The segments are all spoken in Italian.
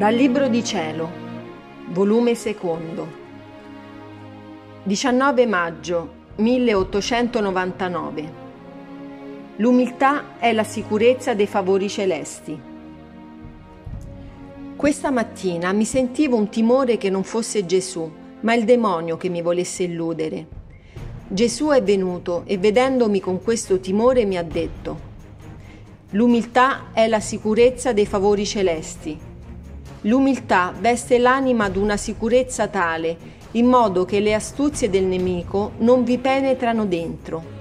Dal Libro di Cielo, volume secondo, 19 maggio 1899. L'umiltà è la sicurezza dei favori celesti. Questa mattina mi sentivo un timore che non fosse Gesù, ma il demonio che mi volesse illudere. Gesù è venuto e vedendomi con questo timore mi ha detto, L'umiltà è la sicurezza dei favori celesti. L'umiltà veste l'anima d'una sicurezza tale, in modo che le astuzie del nemico non vi penetrano dentro.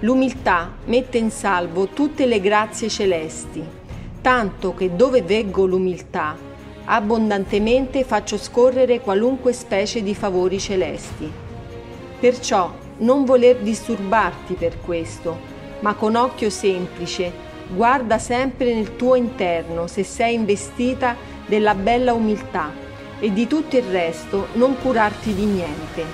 L'umiltà mette in salvo tutte le grazie celesti, tanto che dove veggo l'umiltà, abbondantemente faccio scorrere qualunque specie di favori celesti. Perciò non voler disturbarti per questo, ma con occhio semplice Guarda sempre nel tuo interno se sei investita della bella umiltà e di tutto il resto non curarti di niente.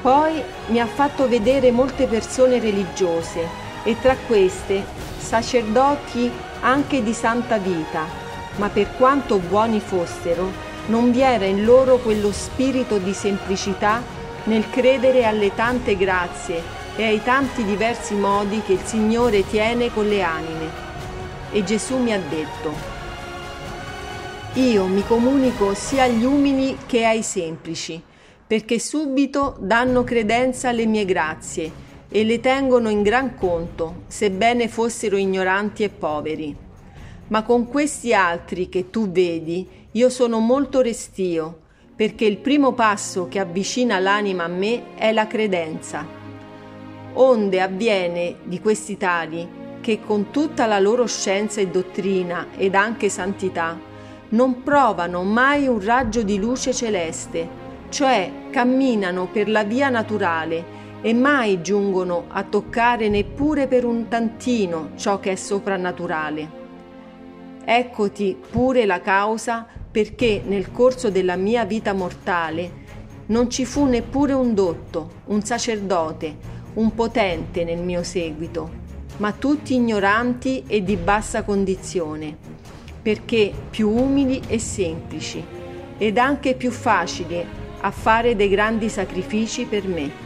Poi mi ha fatto vedere molte persone religiose e tra queste sacerdoti anche di santa vita, ma per quanto buoni fossero, non vi era in loro quello spirito di semplicità nel credere alle tante grazie e ai tanti diversi modi che il Signore tiene con le anime. E Gesù mi ha detto, io mi comunico sia agli umili che ai semplici, perché subito danno credenza alle mie grazie e le tengono in gran conto, sebbene fossero ignoranti e poveri. Ma con questi altri che tu vedi, io sono molto restio, perché il primo passo che avvicina l'anima a me è la credenza onde avviene di questi tali che con tutta la loro scienza e dottrina ed anche santità non provano mai un raggio di luce celeste, cioè camminano per la via naturale e mai giungono a toccare neppure per un tantino ciò che è soprannaturale. Eccoti pure la causa perché nel corso della mia vita mortale non ci fu neppure un dotto, un sacerdote, un potente nel mio seguito, ma tutti ignoranti e di bassa condizione, perché più umili e semplici, ed anche più facili a fare dei grandi sacrifici per me.